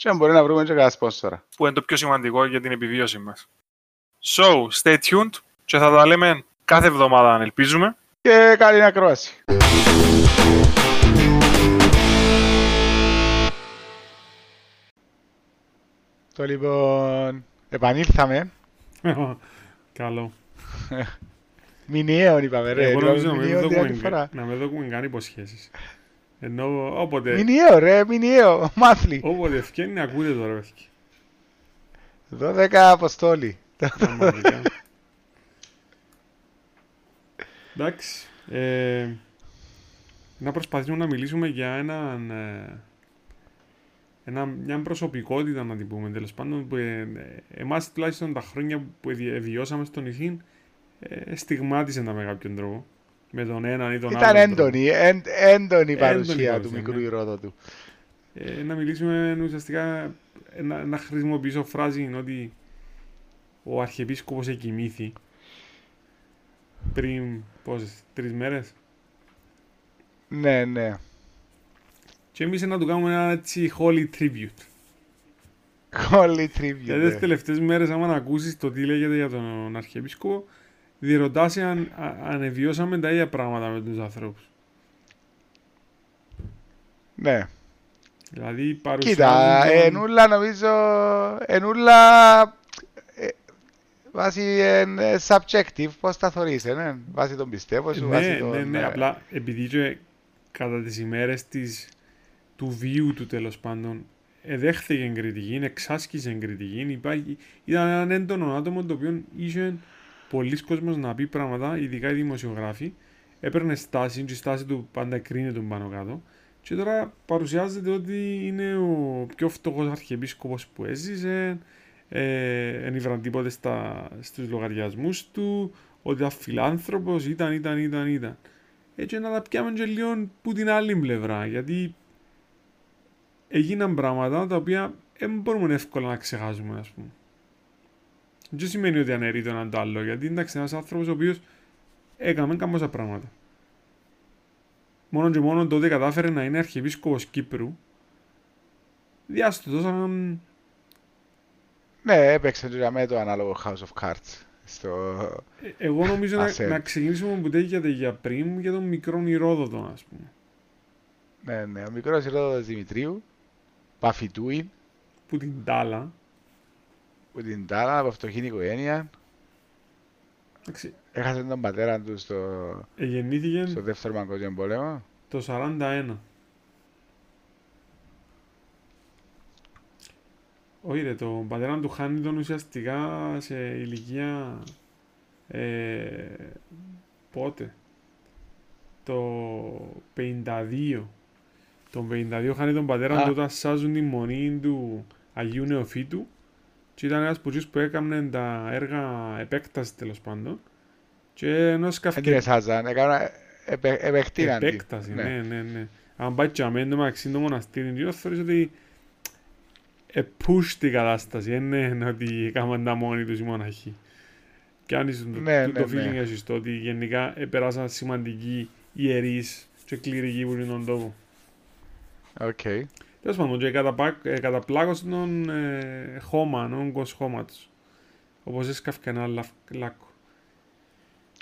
Και αν μπορεί να βρούμε και κανένα σπόνσορα. Που είναι το πιο σημαντικό για την επιβίωση μας. So, stay tuned και θα τα λέμε κάθε εβδομάδα αν ελπίζουμε. Και καλή ακρόαση. Το λοιπόν, επανήλθαμε. Καλό. Μηνιαίων είπαμε ρε. Εγώ νομίζω να Είπαμε μην μηνιαίο δούμε- την άλλη φορά. να μην δούμε καν υποσχέσεις. Ενώ όποτε, Μηνιαίο ρε, μηνιαίο, μάθλι. όποτε ευκαιρία να ακούτε τώρα, παιδιά. 12 αποστόλη. Πραγματικά. Εντάξει. Ε, να προσπαθήσουμε να μιλήσουμε για έναν, ε, ένα, μια προσωπικότητα, να την πούμε τέλος πάντων, που ε, ε, εμάς τουλάχιστον τα χρόνια που ευι- βιώσαμε στο νησί, ε, στιγμάτισε τα με κάποιον τρόπο. Με τον έναν ή τον Ήταν άλλον έντονη, εν- έντονη η παρουσία παρουσία, του ναι. μικρού ηρόδοτου. Ε, να μιλήσουμε ουσιαστικά, ε, να, να χρησιμοποιήσω φράση ότι ο Αρχιεπίσκοπος εκοιμήθη πριν, πόσες, τρεις μέρες. Ναι, ναι. Και εμείς να του κάνουμε ένα έτσι holy tribute. Holy tribute. Γιατί τις ναι. τελευταίες μέρες άμα να ακούσεις το τι λέγεται για τον Αρχιεπίσκοπο, διερωτάσαι αν, α- αν εβιώσαμε τα ίδια πράγματα με τους ανθρώπους. Ναι. Δηλαδή παρουσιάζουν Κοίτα, τον- ενούλα νομίζω, ενούλα ε, βάσει εν, ε, subjective, πώς τα θωρείς, ε, ναι, βάσει τον πιστεύω σου, Ναι, βάσει ναι, τον... ναι, ε, απλά επειδή και κατά τις ημέρες της, του βίου του τέλος πάντων εδέχθηκε κριτική, εξάσκησε κριτική, υπάρχει, ήταν έναν έντονο άτομο το οποίο είχε πολλοί κόσμος να πει πράγματα, ειδικά οι δημοσιογράφοι, έπαιρνε στάση και η στάση του πάντα κρίνεται τον πάνω κάτω και τώρα παρουσιάζεται ότι είναι ο πιο φτωχός αρχιεπίσκοπος που έζησε, ε, ενήβραν τίποτε στα, στους λογαριασμούς του, ότι ήταν φιλάνθρωπος, ήταν, ήταν, ήταν, ήταν. Έτσι να τα πιάμε και λίγο που την άλλη πλευρά, γιατί έγιναν πράγματα τα οποία δεν μπορούμε εύκολα να ξεχάσουμε, ας πούμε. Δεν σημαίνει ότι αναιρεί το έναν το άλλο, γιατί εντάξει, ένας άνθρωπος ο οποίος έκαμε κάμποσα πράγματα. Μόνο και μόνο τότε κατάφερε να είναι αρχιεπίσκοπος Κύπρου, διάστο δώσαν Ναι, έπαιξε και με το ανάλογο House of Cards. Στο... Ε, Εγώ νομίζω να, Ασέ. να ξεκινήσουμε που τέγεται για πριν για τον μικρό Ηρόδοτο, ας πούμε. Ναι, ναι, ο μικρός ηρόδοτος Δημητρίου, Παφιτούιν, Που την τάλα. Που την τάλα από φτωχή οικογένεια, Εντάξει, έχασε τον πατέρα τους στο, εγεννήθηκε στο δεύτερο παγκόσμιο πόλεμο. το 41. Όχι ρε, το πατέρα του χάνει τον ουσιαστικά σε ηλικία... Ε, πότε; Το 52. Τον 52 χάνει τον πατέρα Α. του όταν σάζουν τη μονή του Αγίου Νεοφύτου και ήταν ένας που που έκανε τα έργα επέκτασης τέλος πάντων και ενώ Δεν σκαφκε... την εσάζαν, έκανα, επε, επεκτείναν την. Επέκταση, ναι, ναι, ναι. Αν πάει και αμέν το μεταξύ το μοναστήρι, και θεωρείς ότι επούς την κατάσταση, δεν είναι ότι έκαναν τα μόνοι τους οι μοναχοί. Και αν είσαι το, Ναι, το, ναι, το ναι. feeling έχεις το ότι γενικά επεράσαν σημαντικοί ιερείς και κληρικοί που είναι τον τόπο. Οκ. Τέλος πάντων, και καταπα- ε, καταπλάκωσε τον ε, χώμα, τον όγκος χώματος. Όπως έσκαφε ένα λαφ- λάκκο.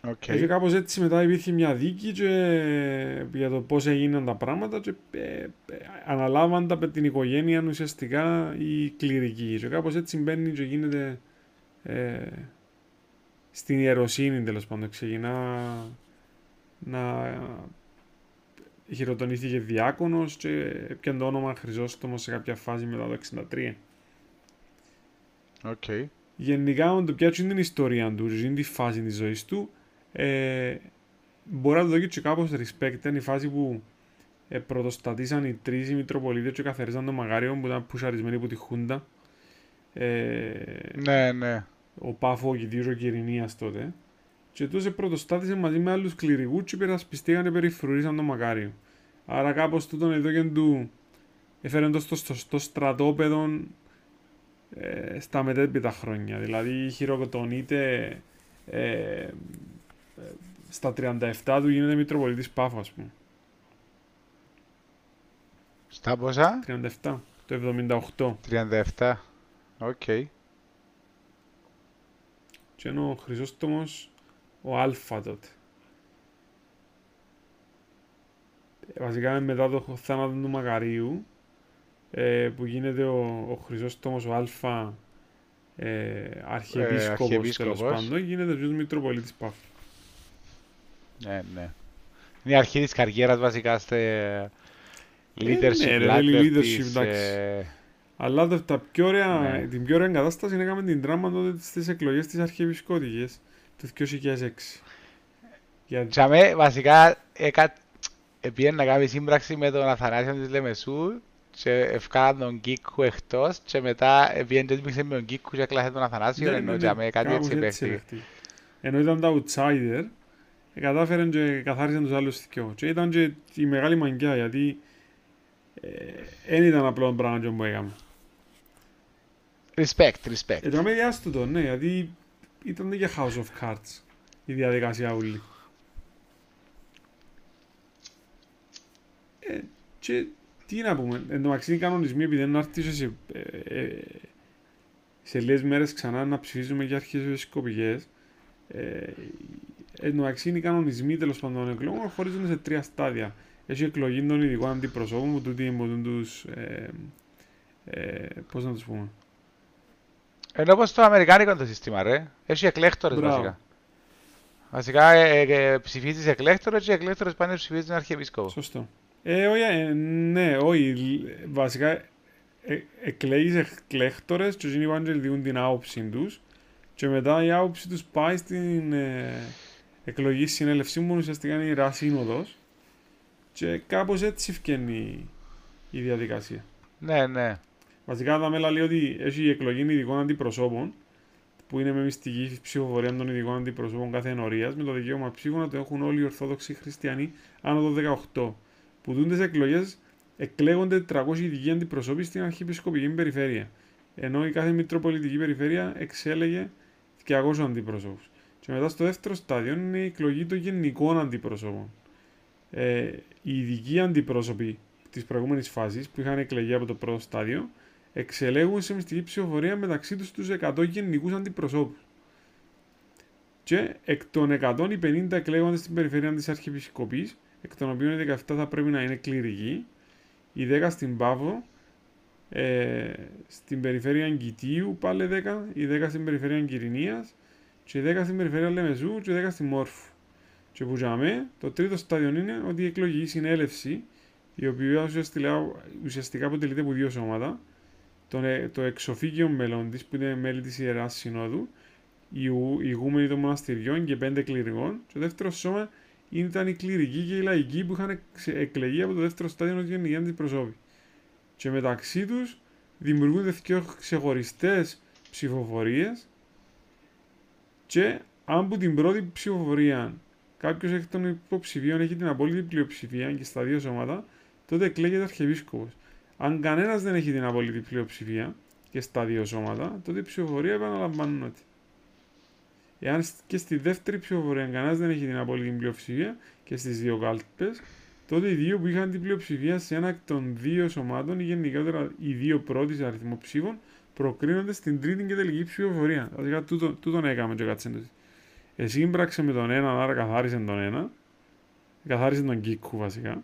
Οκ. Και κάπως έτσι μετά υπήρχε μια δίκη και για το πώς έγιναν τα πράγματα και ε, ε, αναλάβαν τα με την οικογένεια ουσιαστικά οι κληρικοί. Και κάπως έτσι μπαίνει και γίνεται ε, στην ιεροσύνη τέλος πάντων. Ξεκινά να χειροτονήθηκε διάκονος και έπιανε το όνομα Χρυσόστομος σε κάποια φάση μετά το 63. Οκ. Γενικά, αν το πιάτσουν την ιστορία του, και τη φάση της ζωής του, ε, μπορεί να του δώσει και κάπως respect. Είναι η φάση που ε, πρωτοστατήσαν οι τρεις οι Μητροπολίτες και καθαρίζαν τον Μακάριο που ήταν πουσαρισμένοι από τη Χούντα. Ε, Ναι, ναι. ο Πάφου, ο Κιτίου, ο Κυρηνείας τότε. Και τους πρωτοστάτησε μαζί με άλλους κληρικούς και υπερασπιστήκαν και περιφρουρήσαν τον Μακάριο. Άρα κάπως τούτον εδώ και του έφερε το στο σωστό στρατόπεδο ε, στα μετέπειτα χρόνια. Δηλαδή χειροτονείται ε, ε, στα 37 του γίνεται Μητροπολίτης Πάφου ας πούμε. Στα πόσα; 37, το 78. 37. Οκ. Και είναι ο Χρυσόστομος ο Άλφα τότε. Ε, Βασικά μετά το θάνατο του Μακαρίου ε, που γίνεται ο, ο Χρυσόστομος ο Αλφα ε, αρχιεπίσκοπος, αρχιεπίσκοπος. τέλος πάντων γίνεται ο Μητροπολίτης Πάφου. Ναι, ναι. Είναι η αρχή της καριέρας βασικά σε leadership, ναι, ρε, ladder leadership, της, εντάξει. ε, Αλλά τα, τα πιο ωραία, Ναι. την πιο ωραία εγκατάσταση είναι έκαμε την τράμα τότε στις εκλογές της αρχιεπισκότικες του 2006. Γιατί Και αμέ, βασικά έκα... επήγαινε να κάνει σύμπραξη με τον Αθανάσιο της Λεμεσού και ευκάλαν τον Κίκου εκτός και μετά επήγαινε και έπαιξε με τον Κίκου και έκλασε τον Αθανάσιο ενώ και αμέ κάτι κάπως έτσι παίχτηκε. παίχτηκε. Ενώ ήταν τα outsider, ε, κατάφεραν και καθάρισαν τους άλλους δυο. Και ήταν και η μεγάλη μαγκιά, γιατί δεν ήταν απλό πράγμα που έκαμε. Respect, respect. Ε, τώρα διάστο το, ναι, γιατί ήταν και House of Cards η διαδικασία όλη. Ε, και τι να πούμε, εν τω μεταξύ οι κανονισμοί επειδή δεν άρχισε σε, ε, ε, σε λίγες μέρες ξανά να ψηφίζουμε για αρχές σκοπικές, ε, εν τω μεταξύ οι κανονισμοί τέλος πάντων των εκλογών χωρίζονται σε τρία στάδια. Έχει εκλογή των ειδικών αντιπροσώπων που τούτοι μπορούν τους, ε, ε, πώς να τους πούμε, Ενώ όπως το αμερικάνικο το σύστημα ρε, έχει εκλέκτορες Μπράβο. βασικά. Βασικά ε, ε, ε, ψηφίζεις εκλέκτορες και οι εκλέκτορες πάνε και ψηφίζουν τον αρχιεπίσκοπο. Σωστό. Ε, όχι, ε, ναι, όχι. λ- Βασικά, ε, εκλέγεις εκλέκτορες και οι Ευαγγελοι διούν την άποψη τους και μετά η άποψη τους πάει στην ε, εκλογή συνέλευση που ουσιαστικά είναι η Ιερά Σύνοδος και κάπως έτσι φκένει η διαδικασία. Ναι, ναι. Βασικά τα μέλα λέει ότι έχει η εκλογή ειδικών αντιπροσώπων που είναι με μυστική ψηφοφορία των ειδικών αντιπροσώπων κάθε ενορίας με το δικαίωμα ψήφου να το έχουν όλοι οι Ορθόδοξοι Χριστιανοί άνω των 18. Που δούντες εκλογές εκλέγονται 300 ειδικοί αντιπροσώποι στην αρχιεπισκοπική περιφέρεια. Ενώ η κάθε μητροπολιτική περιφέρεια εξέλεγε 200 αντιπροσώπους. Και μετά στο δεύτερο στάδιο είναι η εκλογή των γενικών αντιπροσώπων. Ε, οι ειδικοί αντιπρόσωποι της προηγούμενης φάσης που είχαν εκλεγεί από το πρώτο στάδιο εξελέγουν σε μυστική ψηφοφορία μεταξύ τους τους 100 γενικούς αντιπροσώπους. Και εκ των 100 οι 50 εκλέγονται στην περιφέρεια της Αρχιεπισκοπής, εκ των οποίων οι 17 θα πρέπει να είναι κληρικοί, οι 10 στην Πάβο, ε, στην περιφέρεια Αγκητίου πάλι 10, οι 10 στην περιφέρεια Κυρινίας και οι 10 στην περιφέρεια Λεμεζού και οι 10 στην Μόρφου. Και που για μέ, το τρίτο στάδιο είναι ότι η εκλογική συνέλευση, η οποία ουσιαστικά, ουσιαστικά αποτελείται από δύο σώματα, τον, ε, το εξοφύγιο μελών της, που είναι μέλη της Ιεράς Συνόδου, οι ηγου- οι ηγούμενοι των μοναστηριών και πέντε κληρικών. Και το δεύτερος σώμα ήταν οι κληρικοί και οι λαϊκοί που είχαν εξε- εκλεγεί από το δεύτερο στάδιο ως γενικοί αντιπροσώποι. Και μεταξύ τους δημιουργούνται δύο ξεχωριστές ψηφοφορίες και αν που την πρώτη ψηφοφορία κάποιος εκ των υποψηφίων έχει την απόλυτη πλειοψηφία και στα δύο σώματα, τότε εκλέγεται αρχιεπίσκοπος. Αν κανένας δεν έχει την απόλυτη πλειοψηφία και στα δύο σώματα, τότε η ψηφοφορία επαναλαμβάνεται. Εάν σ- και στη δεύτερη ψηφοφορία κανένας δεν έχει την απόλυτη πλειοψηφία και στις δύο κάλπες, τότε οι δύο που είχαν την πλειοψηφία σε ένα εκ των δύο σωμάτων ή γενικότερα οι δύο πρώτοι σε αριθμό ψήφων προκρίνονται στην τρίτη και τελική ψηφοφορία. Δηλαδή τούτο, τούτον έκαμε και κάτσε εντός. Εσύ ήμπραξε με τον ένα, άρα καθάρισε τον ένα. Καθάρισε τον Κίκου βασικά.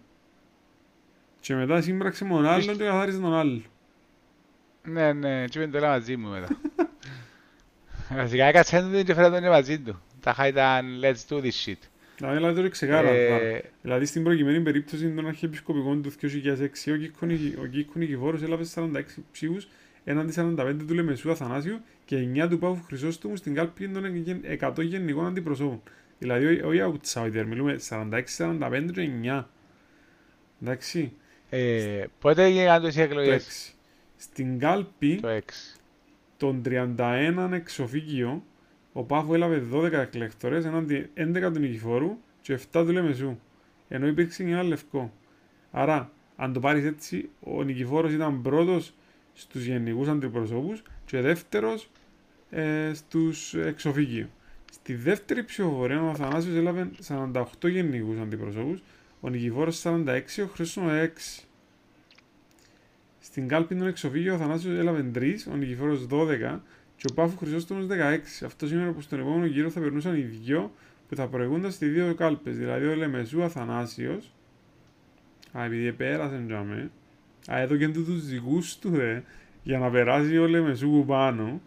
Και μετά σύμπραξε με τον άλλον και καθάρισε τον άλλο. Ναι, ναι, έτσι είπαν το όλα μαζί μου μετά. Βασικά έκατσε τον και φέρα τον μαζί του. Τα χά ήταν let's do this shit. Δηλαδή, δηλαδή τώρα ξεκάρα. Ε, Δηλαδή στην προηγουμένη περίπτωση των αρχιεπισκοπικών του 2006 ο Κίκου Νικη- ο Κίκου Νικηφόρος έλαβε 46 ψήφους έναντι 45 του Λεμεσού Αθανάσιου και 9 του Παύλου Χρυσόστομου στην κάλπη των 100 γενικών αντιπροσώπων. Δηλαδή όχι outsider, μιλούμε 46-45 και 9. Εντάξει. Ε, πότε έγιναν τους οι Το εκλογές. 6. Στην κάλπη Το 6. των 31 εξοφύγιο, ο Πάφο έλαβε 12 εκλέκτορες έναντι 11 του Νικηφόρου και 7 του Λεμεσού, ενώ υπήρξε και ένα λευκό. Άρα, αν το πάρεις έτσι, ο Νικηφόρος ήταν πρώτος στους γενικούς αντιπροσώπους και δεύτερος ε, στους εξοφύγιο. Στη δεύτερη ψηφοφορία ο Αθανάσιος έλαβε 48 γενικούς αντιπροσώπους, ο Νικηφόρος 46, ο Χρήστος 6. Στην κάλπη των εξοφύγιο ο Αθανάσιος έλαβε 3, ο Νικηφόρος 12 και ο Πάφου Χρυσόστομος 16. Αυτός σημαίνει πως στον επόμενο γύρο θα περνούσαν οι δυο που θα προηγούνταν στις δύο κάλπες, δηλαδή ο Λεμεσού Αθανάσιος, α, επειδή πέρασε τζάμε, α, έδωκε του τους δικούς του, ε, για να περάσει ο Λεμεσού που πάνω,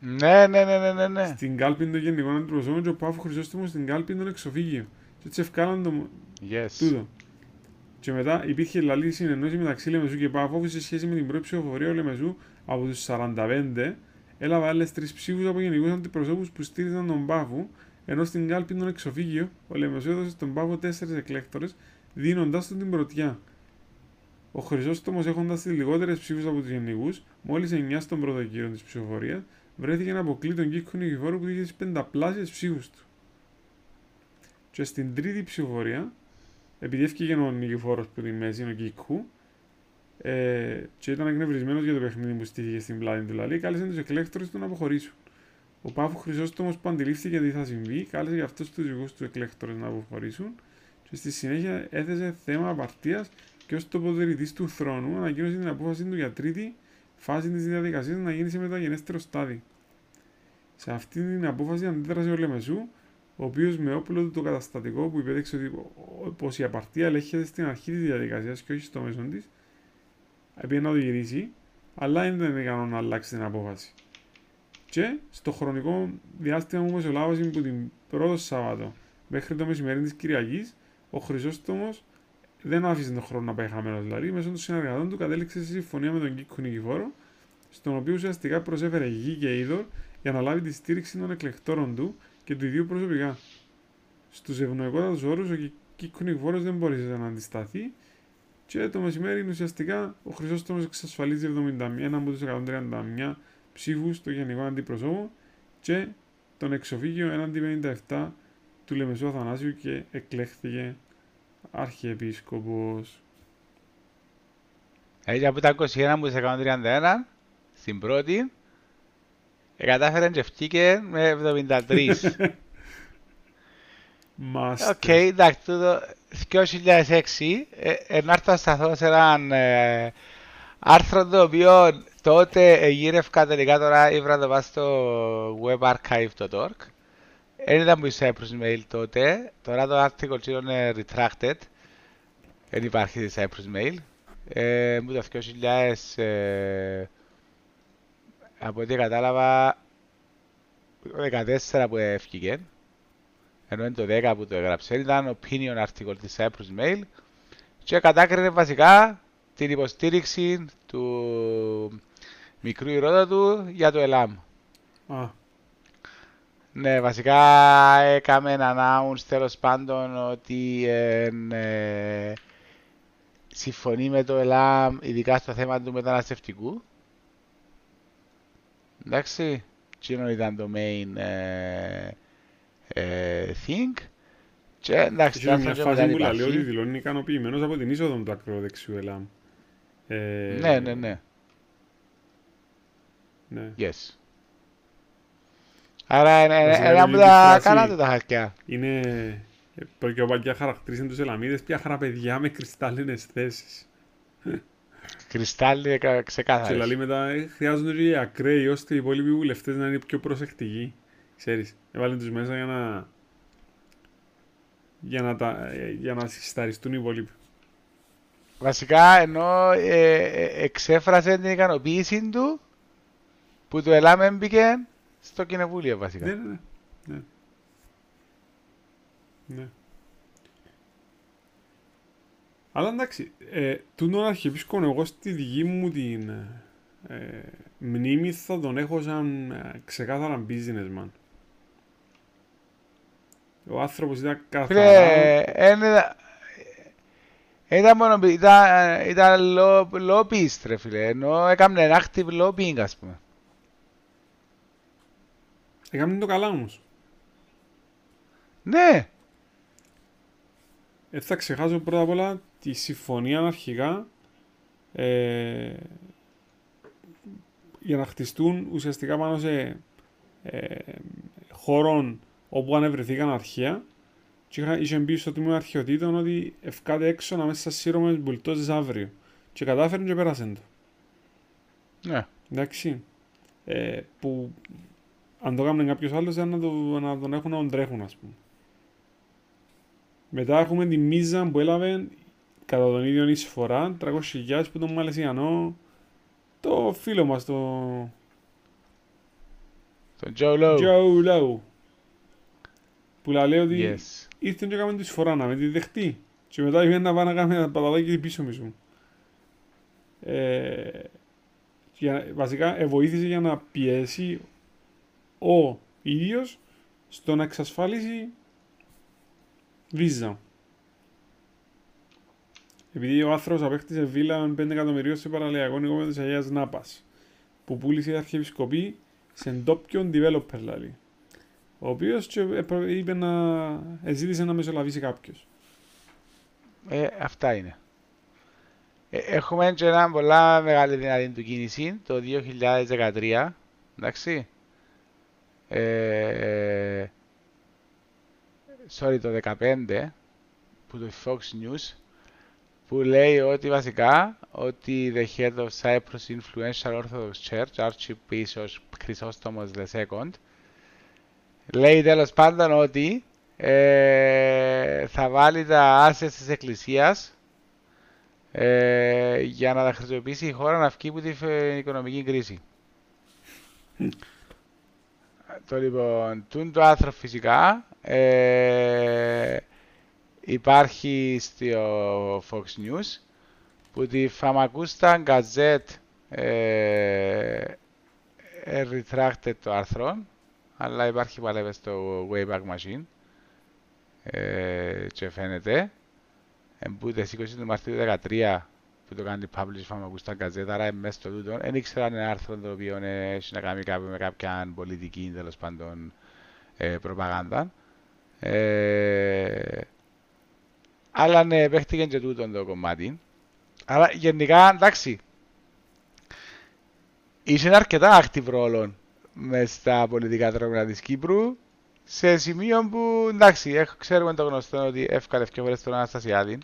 Ναι, ναι, ναι, ναι, ναι, ναι. στην κάλπη των γενικών αντιπροσώπων και ο Πάφου Χρυσόστομος στην κάλπη των εξοφύγιο. Και έτσι ευκάλαν το, Yes. Τούτο. Και μετά υπήρχε λαλή συνεννόηση μεταξύ Λεμεσού και Πάφοβου σε σχέση με την πρώτη ψηφοφορία. Ο Λεμεσού από τους 45 έλαβε άλλες τρεις ψήφους από γενικούς αντιπροσώπους που στήριζαν τον Πάφου, ενώ στην κάλπη των εξοφύγιο ο Λεμεσού έδωσε στον Πάφο τέσσερις εκλέκτορες, δίνοντάς του την πρωτιά. Ο Χρυσόστομος, έχοντας τις λιγότερες ψήφους από τους γενικούς, μόλις 9 στον πρώτο γύρο της ψηφοφορίας, βρέθηκε να αποκλεί τον Κίκο Νικηφόρο που είχε τις πενταπλάσιες ψήφους του. Και στην τρίτη ψηφοφορία, επειδή έφυγε ο Νικηφόρος που τη μέση, ο Κίκου, ε, και ήταν εκνευρισμένος για το παιχνίδι που στήθηκε στην πλάτη του Λαλή, κάλεσε τους εκλέκτορε του να αποχωρήσουν. Ο Πάφου Χρυσόστομος που αντιλήφθηκε τι θα συμβεί, κάλεσε για αυτούς τους δικούς του εκλέκτορε να αποχωρήσουν και στη συνέχεια έθεσε θέμα απαρτίας και ως τοποθετητής του θρόνου ανακοίνωσε την απόφαση του για τρίτη φάση της διαδικασίας να γίνει σε μεταγενέστερο στάδιο. Σε αυτή την απόφαση αντίδρασε ο Λεμεσού, ο οποίος με όπλο του το καταστατικό που υπέδειξε ότι πως η απαρτία ελέγχεται στην αρχή της διαδικασίας και όχι στο μέσο της, επειδή να το γυρίσει, αλλά δεν ήταν ικανό να αλλάξει την απόφαση. Και στο χρονικό διάστημα που μεσολάβησε από την πρώτο Σάββατο μέχρι το μεσημέρι της Κυριακής, ο Χρυσόστομος δεν άφησε τον χρόνο να πάει χαμένος. Δηλαδή, μέσω των συνεργατών του κατέληξε σε συμφωνία με τον Κίκο Νικηφόρο, στον οποίο ουσιαστικά προσέφερε γη και είδωρ για να λάβει τη στήριξη των εκλεκτόρων του και του ιδίου προσωπικά. Στους ευνοϊκότατους όρους, ο Κίκο Νικηφόρο δεν μπόρεσε να αντισταθεί και το μεσημέρι ουσιαστικά ο Χρυσόστομο εξασφαλίζει 71 από τους 131 ψήφους στο Γενικό Αντιπροσώπο και τον εξοφύγιο έναντι 57 του Λεμεσού Αθανάσιου και εκλέχθηκε Αρχιεπίσκοπος. Έτσι από τα 21 που σε 131, στην πρώτη, ε, κατάφερε και ευκήκε με 73. Μάστε. Οκ, εντάξει, τούτο 2006, ε, ε, να έρθω να σταθώ σε έναν ε, άρθρο το οποίο τότε γύρευκα τελικά τώρα ήβρα το πάω στο webarchive.org. Δεν ήταν που η Cyprus Mail τότε, τώρα το article είναι retracted, δεν υπάρχει στη Cyprus Mail. Ε, μου το 2000, ε, από ό,τι κατάλαβα, το 14 που έφυγε, ενώ είναι το 10 που το έγραψε, ήταν opinion article της Cyprus Mail και κατάκρινε βασικά την υποστήριξη του μικρού ηρώδατου για το ΕΛΑΜ. Α, Ναι, βασικά έκαμε announce τέλος πάντων ότι ε, ε, συμφωνεί με το ΕΛΑΜ ειδικά στο θέμα του μεταναστευτικού. Εντάξει, εκείνο ήταν το main ε, ε, thing. Και εντάξει, Είχε το μια άρθρο φάση μετά που λέει ότι υπάρχει. δηλώνει ικανοποιημένος από την είσοδο του ακροδεξιού ΕΛΑΜ. Ε, Ναι, ναι, ναι. ναι. Yes. Άρα είναι Βασικά ένα είναι από λίγη τα φράση. καλά του τα χαρτιά. Είναι... ε, Προκειοπακιά χαρακτήρισαν τους Ελαμίδες πια χαραπαιδιά με κρυστάλλινες θέσεις. Κρυστάλλι κα- Και ξεκάθαρες. λέει μετά ε, χρειάζονται και οι ακραίοι ώστε οι υπόλοιποι βουλευτές να είναι πιο προσεκτικοί. Ξέρεις, έβαλε τους μέσα για να... για να, τα... ε, για να συσταριστούν οι υπόλοιποι. Βασικά ενώ ε, ε, εξέφρασε την ικανοποίηση του που το ΕΛΑΜ έμπηκε στο κοινοβούλιο βασικά. Ναι, ναι, ναι. ναι. Ναι. Αλλά εντάξει, ε, τούτον αρχιεπίσκοπο εγώ στη δική μου την ε, μνήμη θα τον έχω σαν ε, ξεκάθαρα businessman. Ο άνθρωπος ήταν καθαρά... Φίλε, εν είδα- Ήταν μόνο, ήταν, ήταν low, low piece, ρε φίλε, ενώ έκαμε active lobbying, ας πούμε. Έκαμε το καλά όμως. Ναι. Ε, θα ξεχάσω πρώτα απ' όλα τη συμφωνία αρχικά ε, για να χτιστούν ουσιαστικά πάνω σε ε, χώρων όπου ανεβρεθήκαν αρχαία και είχα, είχε μπει στο τμήμα αρχαιοτήτων ότι ευκάται έξω να μέσα σύρωμες μπουλτώσεις αύριο και κατάφεραν και πέρασαν το. Ναι. Εντάξει. Ε, που αν το έκαναν κάποιος άλλος να, το, να τον έχουν να τρέχουν ας πούμε. Μετά έχουμε τη μίζα που έλαβε κατά τον ίδιο εισφορά 300.000 που τον Μαλαισιανό το φίλο μας το Τον Joe Low. Joe Low που λέει ότι Yes. ήρθε και έκαμε τη φορά να με τη δεχτεί και μετά πήγαινε να πάει να κάνει ένα παταδάκι πίσω μου. Ε, για, βασικά ε, βοήθησε για να πιέσει ο ίδιος στο να εξασφάλισει βίζα. Επειδή ο άνθρωπος απέκτησε βίλα με 5 εκατομμυρίων σε παραλιακό νοικόμενο της Αγίας Νάπας που πούλησε η Αρχιεπισκοπή σε ντόπιον developer δηλαδή ο οποίος και έπρεπε- είπε να ε, ζήτησε να μεσολαβήσει κάποιος. Ε, αυτά είναι. Ε, έχουμε και ένα πολλά μεγάλη δυνατή του κίνηση το 2013. Εντάξει. Ε, sorry, το 2015 που το Fox News που λέει ότι βασικά ότι the head of Cyprus Influential Orthodox Church, Archbishop Chrysostomos II, λέει τέλος πάντων ότι ε, θα βάλει τα assets της εκκλησίας ε, για να τα χρησιμοποιήσει η χώρα να βγει από την ε, οικονομική κρίση. το λοιπόν, τούν το άρθρο φυσικά ε, υπάρχει στο Fox News που τη Famagusta Gazette ε, ε, retracted το άρθρο αλλά υπάρχει πάλι στο Wayback Machine ε, και φαίνεται. Εμπούτε 20 του Μαρτίου 2013 που το κάνει publish Famagusta Gazette άρα είναι μέσα στο τούτο δεν ήξερα αν είναι άρθρο το οποίο ε, έχει να κάνει κάποιο με κάποια πολιτική τέλος πάντων ε, προπαγάνδα. Ε, αλλά ναι, παίχτηκε και τούτο το κομμάτι. Αλλά γενικά, εντάξει, είσαι αρκετά active ρόλο μες στα πολιτικά τρόπια της Κύπρου σε σημείο που, εντάξει, έχω, ξέρουμε το γνωστό ότι εύκολα και φορές τον Αναστασιάδη,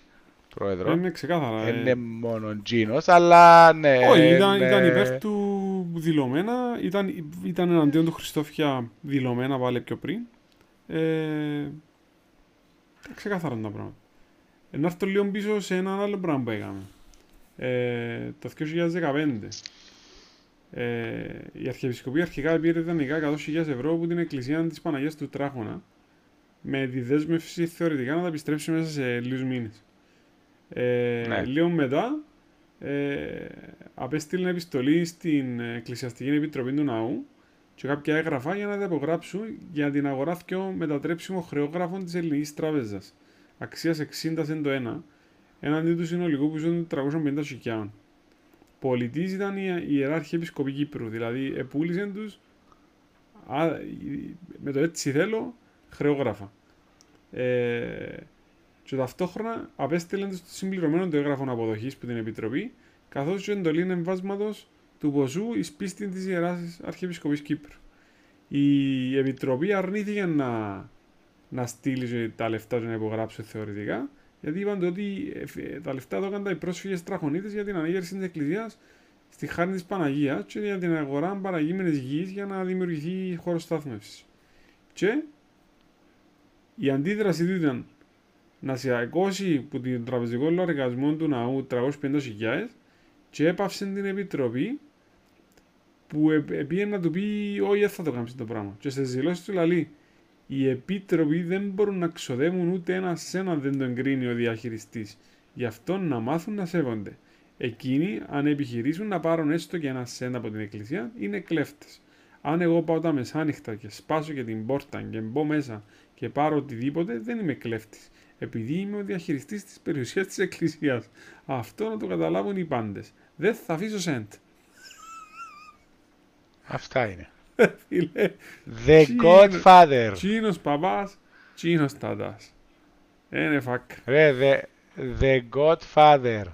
πρόεδρο. Είναι ξεκάθαρα. ε. Είναι μόνο Τζίνος, αλλά ναι. Όχι, ήταν, ναι. ήταν υπέρ του δηλωμένα, ήταν, ήταν εναντίον του Χριστόφια δηλωμένα πάλι πιο πριν. Ε, ξεκάθαρα τα πράγματα. Ε, να έρθω λίγο πίσω σε ένα άλλο πράγμα που έκαμε. Ε, το 2015. Ε, η Αρχιεπισκοπή αρχικά πήρε δανεικά 100.000 ευρώ από την Εκκλησία της Παναγίας του Τράχωνα με τη δέσμευση θεωρητικά να τα επιστρέψει μέσα σε λίγους μήνες. Ε, Ναι. Λίγο μετά ε, απέστειλε επιστολή στην Εκκλησιαστική Επιτροπή του Ναού και κάποια έγγραφα για να τα υπογράψουν για την αγορά δυο μετατρέψιμων χρεόγραφων της Ελληνικής Τράπεζας αξίας 60 σεν το ένα έναντι του συνολικού που ήταν 350 χιλιάδων. Πολιτής ήταν η Ιεράρχη Επισκοπή Κύπρου, δηλαδή επούλησαν τους α, με το έτσι θέλω χρεόγραφα. Ε, και ταυτόχρονα απέστειλαν τους το συμπληρωμένο το έγγραφο αποδοχής που την Επιτροπή, καθώς και εντολή εμβάσματος του ποσού εις πίστη της Ιεράς Αρχιεπισκοπής Κύπρου. Η Επιτροπή αρνήθηκε να, να στείλεις τα λεφτά και να υπογράψεις θεωρητικά, γιατί είπαν το ότι ε, τα λεφτά το έκαναν οι πρόσφυγες τραχονίτες για την ανέγερση της Εκκλησίας στη χάρη της Παναγίας και για την αγορά παραγείμενης γης για να δημιουργηθεί χώρος στάθμευσης. Και η αντίδραση του ήταν να σιακώσει που την τραπεζικό λογαριασμό του ναού 350.000 και έπαυσε την επιτροπή που επήγε να του πει όχι δεν θα το κάνεις το πράγμα. Και στις δηλώσεις του λαλεί οι επίτροποι δεν μπορούν να ξοδεύουν ούτε ένα σένα δεν το εγκρίνει ο διαχειριστής. Γι' αυτό να μάθουν να σέβονται. Εκείνοι, αν επιχειρήσουν να πάρουν έστω και ένα σένα από την εκκλησία, είναι κλέφτες. Αν εγώ πάω τα μεσάνυχτα και σπάσω και την πόρτα και μπω μέσα και πάρω οτιδήποτε, δεν είμαι κλέφτης. επειδή είμαι ο διαχειριστής της περιουσίας της εκκλησίας. Αυτό να το καταλάβουν οι πάντες. Δεν θα αφήσω σέντ. Αυτά είναι. Φίλε, The Τι Godfather. τσίνος παπάς, τσίνος τατάς. Είναι φακ. Ρε, the, the Godfather.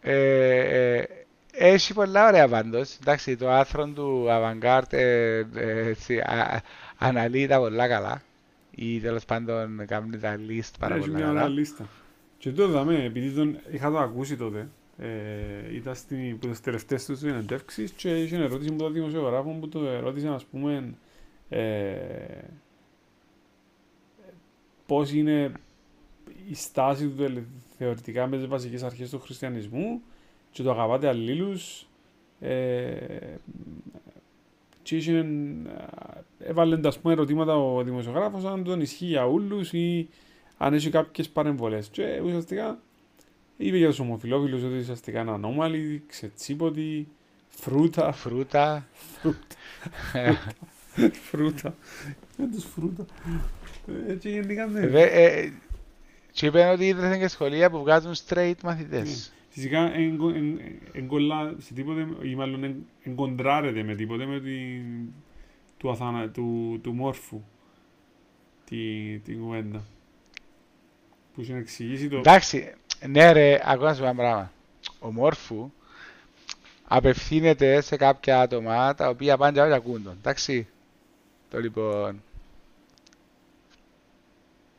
Ε, ε, έχει πολλά ωραία πάντως. Εντάξει, το άρθρο του Avantgarde ε, ε, έτσι, α- αναλύει τα πολλά καλά. Ή τέλος πάντων κάνει τα list πάρα Έχει πολλά μια καλά. ωραία λίστα. Και το δαμε, επειδή τον είχα το ακούσει τότε, ε, ήταν στην, από τις τελευταίες τους συνεντεύξεις και είχε ερώτηση από τον δημοσιογράφο που το ερώτησε, ας πούμε, ε, πώς είναι η στάση του τελε- θεωρητικά με τις βασικές αρχές του χριστιανισμού και το αγαπάτε αλλήλους ε, και είχε, ε, έβαλε ας πούμε ερωτήματα ο δημοσιογράφος αν τον ισχύει για όλους ή αν έχει κάποιες παρεμβολές. Και ουσιαστικά είπε για τους ομοφιλόφιλους ότι ουσιαστικά είναι ανώμαλοι, ξετσίποτοι, φρούτα, Φρούτα. φρούτα, με τους φρούτα. Ε, Και γενικά ναι. Δε- ε, Και είπαν ότι ήρθαν και σχολεία που βγάζουν straight μαθητές. Φυσικά εγκο- εν- εγκολλά σε τίποτε ή μάλλον εν- εγκοντράρεται με τίποτε με την, του, αθάνα, του, του μόρφου τη, την κουβέντα. Που σου εξηγήσει το... Εντάξει, ναι ρε, ακόμα σου πω ένα πράγμα. Ο Μόρφου απευθύνεται σε κάποια άτομα τα οποία πάντα όχι ακούν τον. Εντάξει. Το λοιπόν.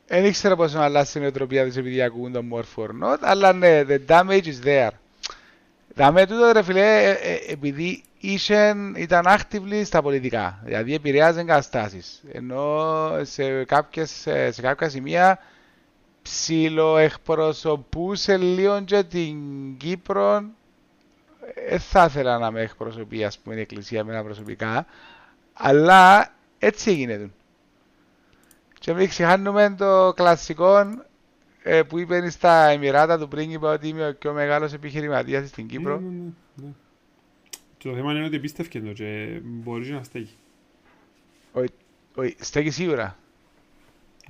Δεν ήξερα πώς να αλλάξει η νοοτροπία τους επειδή ακούν τον Μόρφου or not, αλλά ναι, the damage is there. Δαμε τούτο ρε φίλε, ε, ε, επειδή ήσεν, ήταν actively στα πολιτικά, δηλαδή επηρεάζαν καταστάσεις. Ενώ σε, κάποιες, σε σε κάποια σημεία ψιλοεκπροσωπούσε λίγο και την Κύπρο. Δεν θα ήθελα να με εκπροσωπεί ας πούμε η Εκκλησία με προσωπικά, αλλά έτσι έγινε. του. Και μην ξεχάνουμε το κλασικό ε, που είπε στα Εμμυράτα του πρίγκιπα ότι είμαι ο πιο μεγάλος επιχειρηματίας στην Κύπρο. Ναι, ναι, ναι, ναι. Και το θέμα είναι ότι πίστευκε το και μπορεί να στέκει. Όχι, στέκει σίγουρα.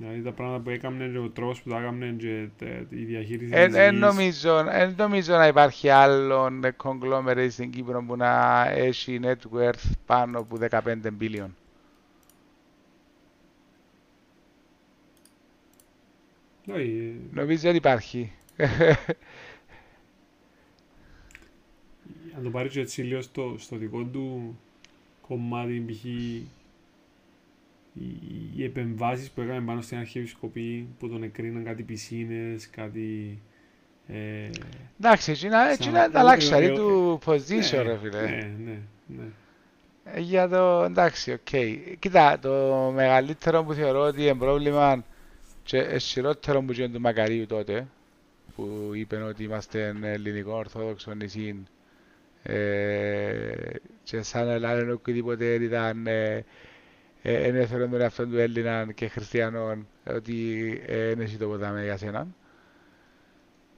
Δηλαδή τα πράγματα που έκαμε και ο τρόπος που τα έκαμε και τε- η διαχείριση Δεν της εν γης. νομίζω, εν νομίζω να υπάρχει άλλον conglomerate στην Κύπρο που να έχει net worth πάνω από 15 billion. Όχι, ε, Νομίζω ότι υπάρχει. αν το πάρεις έτσι λίγο στο, στο δικό του κομμάτι, π.χ. οι, οι επεμβάσεις που έκαμε πάνω στην Αρχιεπισκοπή που τον εκρίναν κάτι πισίνες, κάτι... Ε, Εντάξει, έτσι είναι- έτσι είναι Σαν- τα luxury ε, ε, του position, ναι, ρε φίλε. Ναι, ναι, ναι. Ε, Για το, εντάξει, οκ. Κοίτα, το μεγαλύτερο που θεωρώ ότι είναι πρόβλημα και ισχυρότερο που γίνεται του Μακαρίου τότε, που είπε ότι είμαστε ελληνικό ορθόδοξο νησί ε, και σαν Ελλάδα οτιδήποτε ήταν ε, ε, εν έφερε τον εαυτό του Έλληνα και χριστιανών ότι ε, είναι εσύ το ποτάμι για σένα.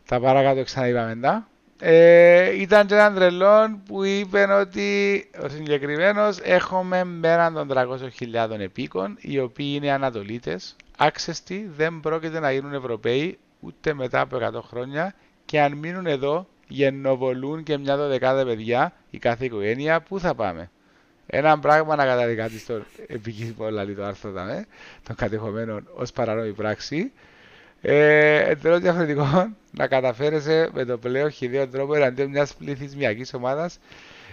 Τα παρακάτω ξαναείπαμε τα. Ε, ήταν και έναν τρελόν που είπε ότι ο συγκεκριμένος έχουμε πέραν των 300.000 επίκων, οι οποίοι είναι Ανατολίτες, άξεστοι, δεν πρόκειται να γίνουν Ευρωπαίοι ούτε μετά από 100 χρόνια και αν μείνουν εδώ γεννοβολούν και μια δωδεκάδα παιδιά η κάθε οικογένεια, πού θα πάμε; Ένα πράγμα να καταδικάται στο επική πολλά το άρθρο δαμε, των κατεχομένων ως παράνομη πράξη. Ε, εντελώς διαφορετικό να καταφέρεσαι με το πλέον χειδαίο τρόπο εναντίον μιας πληθυσμιακής ομάδας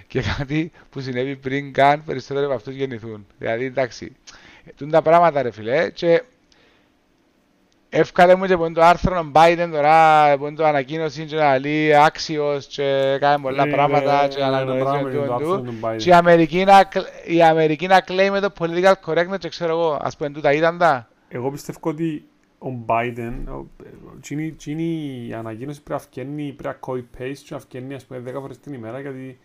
και κάτι που συνέβη πριν καν περισσότεροι από αυτούς γεννηθούν. Δηλαδή, εντάξει, τούν τα πράγματα ρε φίλε και Εύκαλε μου και που είναι το άρθρο ο Biden τώρα, που είναι το ανακοίνωση και να λέει άξιος και κάνει πολλά Ναι, πράγματα ναι, και ναι, ναι, αναγνωρίζει πράγμα τον για το του άρθρο του Biden. και η Αμερική να, κλ- η Αμερική να κλαίει με το political correctness και ξέρω εγώ, ας πούμε τούτα ήταν τα. Εγώ πιστεύω ότι ο Biden, ο- τσίνη- τσίνη η ανακοίνωση πρέπει να βγαίνει, πρέπει να copy-paste και να βγαίνει ας πούμε 10 φορές την ημέρα γιατί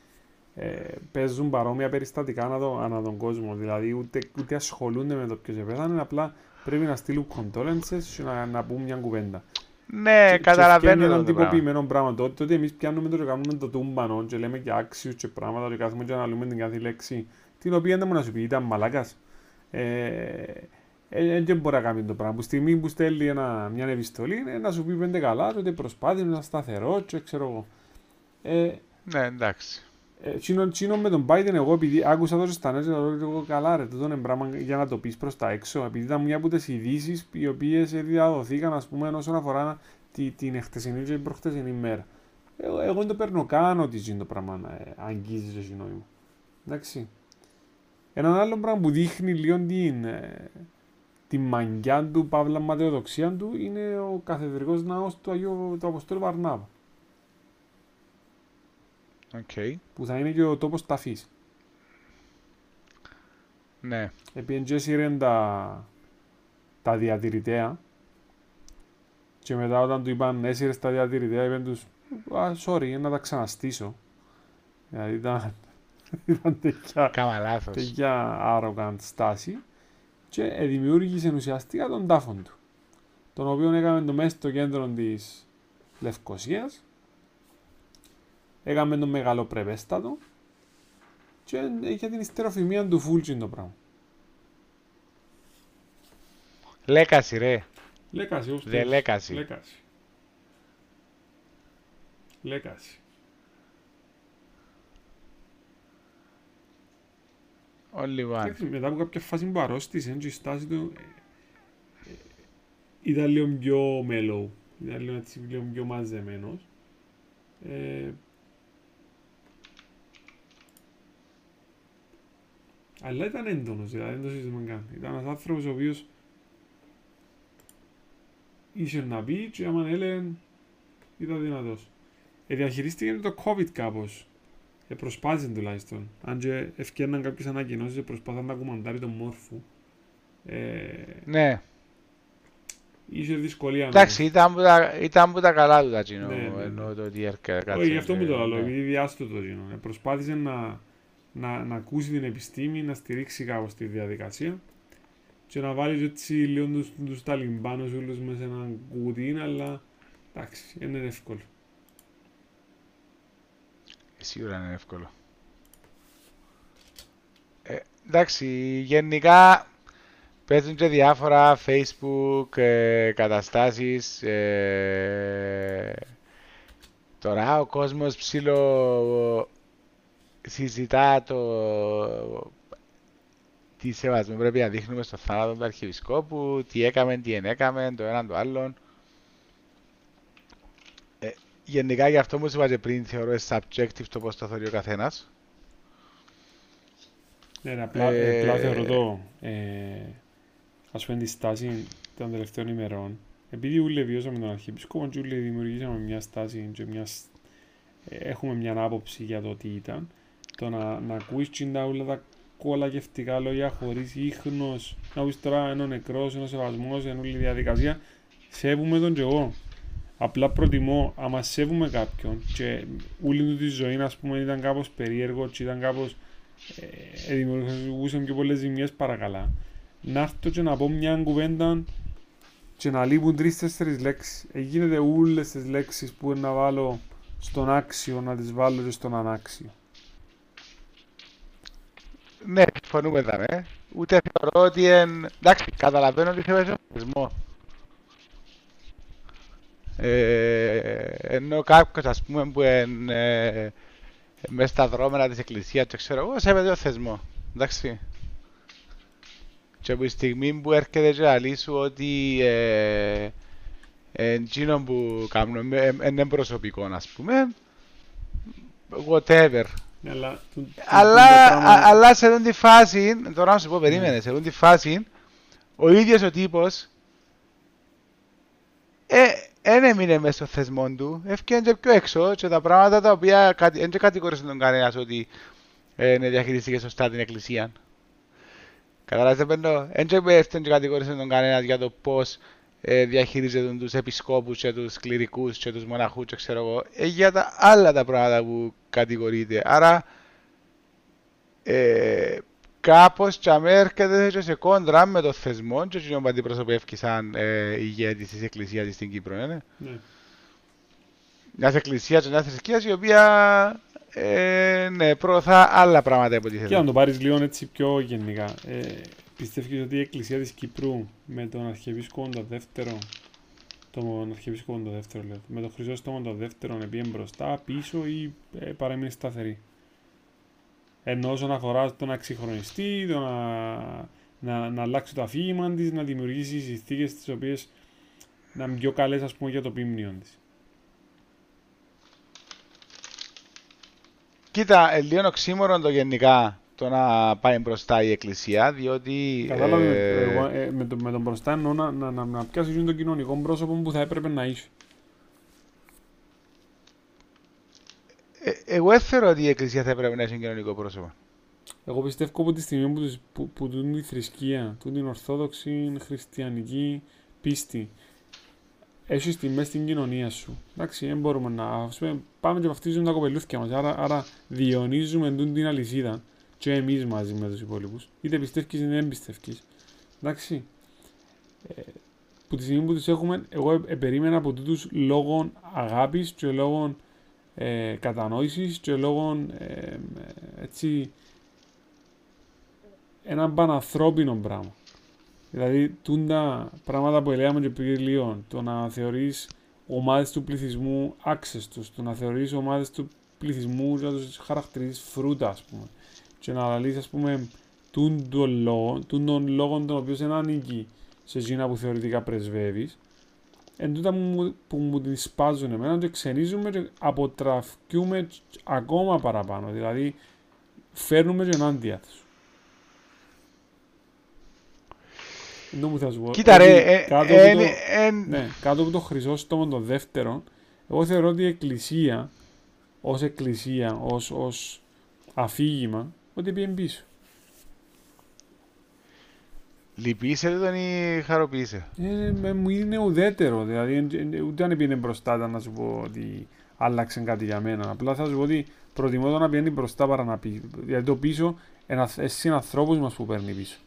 ε, παίζουν παρόμοια περιστατικά ανά, το, ανά τον κόσμο. Δηλαδή ούτε, ούτε ασχολούνται με το ποιος επέθανε, απλά πρέπει να στείλουν condolences και να, να πούν μια κουβέντα. Ναι, Και- καταλαβαίνω Και το έναν πράγμα. τυποποιημένο πράγμα. Τότε, τότε εμείς πιάνουμε το και κάνουμε το τούμπανο και λέμε και άξιους και πράγματα και κάθουμε και αναλύουμε την κάθε λέξη την οποία δεν μου να σου πει ήταν μαλάκας. Ε, δεν μπορεί να κάνει το πράγμα. Που στιγμή που στέλνει ένα, μια επιστολή είναι να σου πει πέντε καλά, τότε προσπάθησε να σταθερό, και ξέρω εγώ. Ε, ναι, εντάξει. Ε, τσίνο, με τον Biden, εγώ επειδή άκουσα τόσο στα νέα, λέω καλά ρε, τούτο είναι πράγμα για να το πεις προς τα έξω. Επειδή ήταν μια από τις ειδήσεις οι οποίες διαδοθήκαν, ας πούμε, όσον αφορά τη, την εχθεσινή και την προχθεσινή μέρα. Εγώ, εγώ δεν το παίρνω καν ότι ζει το πράγμα να ε, αγγίζει το συνόημα. Εντάξει. Ένα άλλο πράγμα που δείχνει λίγο την, ε, τη μαγκιά του, παύλα ματαιοδοξία του, είναι ο καθεδρικός ναός του Αγίου του Αποστόλου Βαρνάβα. Okay. Που θα είναι και ο τόπος ταφής. Ναι. Επειδή έσυρεν τα, τα διατηρητέα και μετά όταν του είπαν έσυρες τα διατηρητέα είπαν τους Α, sorry, να τα ξαναστήσω. Δηλαδή ήταν, ήταν τέτοια, τέτοια arrogant στάση και δημιούργησε ουσιαστικά τον τάφον του. Τον οποίο έκαμε το μέσα στο κέντρο της Λευκοσίας. Έκαμε τον μεγάλο πρεπέστατο και είχε την ιστεροφημία του Φούλτζιν το πράγμα. Λέκαση ρε. Λέκαση, όπως Δε λέκαση. Λέκαση. Λέκαση. Όλοι Μετά από κάποια φάση που αρρώστησε, η στάση του ε, ε, ήταν λίγο πιο mellow. Ήταν λίγο, έτσι, λίγο πιο μαζεμένος. Ε, αλλά ήταν έντονος, δηλαδή δεν το συζητούμε καν. Ήταν ένας άνθρωπος ο οποίος είχε να πει και άμα έλεγε ήταν δυνατός. Ε, διαχειρίστηκε το COVID κάπως. Ε, προσπάθησε τουλάχιστον. Αν και ευκαιρναν κάποιες ανακοινώσεις, προσπάθαν να κουμαντάρει τον μόρφου. Ε, ναι. Είχε δυσκολία. Εντάξει, ήταν που τα, ήταν που τα καλά του τα κοινό, ναι, ναι. ενώ το ότι έρχεται. Όχι, γι' αυτό μου το λέω, επειδή διάστο το κοινό. Ε, προσπάθησε να, να, να ακούσει την επιστήμη, να στηρίξει κάπως τη διαδικασία και να βάλει έτσι λίγο τους, τους ταλιμπάνους όλους μέσα σε έναν κουτί, αλλά εντάξει, είναι εύκολο. Σίγουρα είναι εύκολο. Ε, εντάξει, γενικά παίζουν και διάφορα facebook ε, καταστάσεις. Ε, τώρα ο κόσμος ψήλο συζητά το τι σεβασμό πρέπει να δείχνουμε στο θάνατο του Αρχιεπισκόπου, τι έκαμε, τι ενέκαμε, το έναν το άλλον γενικά για αυτό που σου είπα και πριν θεωρώ subjective το πώς το θεωρεί ο καθένας. Ναι, απλά, ε, απλά θεωρώ το, ε, ας πούμε τη στάση των τελευταίων ημερών, επειδή ούλε βιώσαμε τον Αρχιεπισκόπο και ούλε δημιουργήσαμε μια στάση και μια, ε, έχουμε μια άποψη για το τι ήταν, το να, να ακούεις τα ούλα τα κολακευτικά λόγια χωρίς ίχνος, να πεις τώρα ένα νεκρός, ένα σεβασμός, ένα όλη διαδικασία, σέβουμε τον και εγώ. Απλά προτιμώ, άμα σέβουμε κάποιον και όλη του τη ζωή ας πούμε, ήταν κάπως περίεργο και ήταν κάπως ε, δημιουργούσαν πιο πολλές ζημιές παρακαλά. Να έρθω και να πω μια κουβέντα και να λείπουν τρεις-τέσσερις λέξεις. Ε, γίνεται όλες τις λέξεις που να βάλω στον άξιο να τις βάλω και στον ανάξιο. Ναι, συμφωνούμε εδώ, ε. Ούτε θεωρώ ότι εν... εντάξει, καταλαβαίνω ότι θέλω θεσμό. Ε, ενώ κάποιος ας πούμε που είναι ε, μέσα στα δρόμενα της εκκλησίας και ξέρω εγώ σέβεται ο θεσμό εντάξει και από τη στιγμή που έρχεται και αλή σου ότι ε, εκείνο που κάνουμε είναι προσωπικό ας πούμε whatever ναι, αλλά, αλλά, αλλά σε αυτή τη φάση, τώρα να σου πω περίμενε, σε αυτή τη φάση ο ίδιος ο τύπος ε, δεν έμεινε μέσα στο θεσμό του, έφυγε και πιο έξω και τα πράγματα τα οποία δεν κατηγορήσε τον κανένας ότι ε, ναι, διαχειριστήκε σωστά την εκκλησία. Καταλάβετε πέντο, δεν κατηγορήσε τον κανένας για το πώς ε, διαχειρίζεται τους επισκόπους και τους κληρικούς και τους μοναχούς και ξέρω εγώ, ε, για τα άλλα τα πράγματα που κατηγορείται. Άρα, ε, κάπως και έρχεται και σε κόντρα με το θεσμό και εκείνο που αντιπροσωπεύει σαν ε, ηγέτης της Εκκλησίας στην Κύπρο, ναι. ναι. Μιας εκκλησίας και μιας θρησκείας η οποία ε, ναι, προωθά άλλα πράγματα από τη θέση. Και να το πάρεις λίγο έτσι πιο γενικά. Ε, πιστεύεις ότι η Εκκλησία της Κύπρου με τον Αρχιεπίσκοπο τον δεύτερο τον Αρχιεπίσκοπο τον δεύτερο λέω, με τον Χρυσόστομο τον δεύτερο επίεν μπροστά, πίσω ή ε, παρέμεινε σταθερή. Ενώ όσον αφορά το να εξυγχρονιστεί, το να, να, να αλλάξει το αφήγημα της, να δημιουργήσει συνθήκες τις οποίες να είναι πιο καλές για το πίμνιο της. Κοίτα, ε, λίγο οξύμορο το γενικά το να πάει μπροστά η εκκλησία, διότι... Κατάλαβε, ε, ε, με, το, με τον μπροστά εννοώ να, να, να, να πιάσεις τον κοινωνικό πρόσωπο που θα έπρεπε να είσαι. Ε, εγώ δεν θεωρώ ότι η εκκλησία θα έπρεπε να έχει κοινωνικό πρόσωπο. Εγώ πιστεύω από τη στιγμή που, που, που, που η θρησκεία, που την ορθόδοξη χριστιανική πίστη, έχεις τη μέσα στην κοινωνία σου. Εντάξει, δεν μπορούμε να. Ας πούμε, πάμε και βαφτίζουμε τα κοπελούθια μας. Άρα, άρα διονύζουμε την αλυσίδα και εμείς μαζί με τους υπόλοιπους. Είτε πιστεύει είτε δεν πιστεύει. Εντάξει. Ε, που τη στιγμή που τους έχουμε, εγώ ε, ε, περίμενα από τούτους λόγω αγάπης και λόγω ε, κατανόησης και λόγω ε, έτσι ένα πανανθρώπινο πράγμα. Δηλαδή, τούντα πράγματα που έλεγαμε και πριν λίγο, το να θεωρείς ομάδες του πληθυσμού άξεστου, το να θεωρείς ομάδες του πληθυσμού να τους χαρακτηρίζεις φρούτα, ας πούμε και να λύσει ας πούμε τον λόγο, τον λόγο τον οποίο δεν ανήκει σε εκείνα που θεωρητικά πρεσβεύεις εν τούτα που, που μου την σπάζουν εμένα και ξενίζουμε και αποτραφκούμε ακόμα παραπάνω δηλαδή φέρνουμε και ενάντια τους Δεν μου θα σου πω. Κοίτα ρε, ε, κάτω, ε, από το, ε, ναι, κάτω από το Χρυσόστομο το δεύτερο, εγώ θεωρώ ότι η Εκκλησία, ως Εκκλησία, ως, ως αφήγημα, ότι πήγε πίσω. Λυπήσε τον ή χαροποίησε. Ε, μου είναι ουδέτερο, δηλαδή ούτε αν πήγαινε μπροστά να σου πω ότι άλλαξε κάτι για μένα. Απλά θα σου πω ότι προτιμώ το να πηγαίνει μπροστά παρά να πει. Γιατί το πίσω, εσύ είναι ανθρώπους μας που παίρνει πίσω.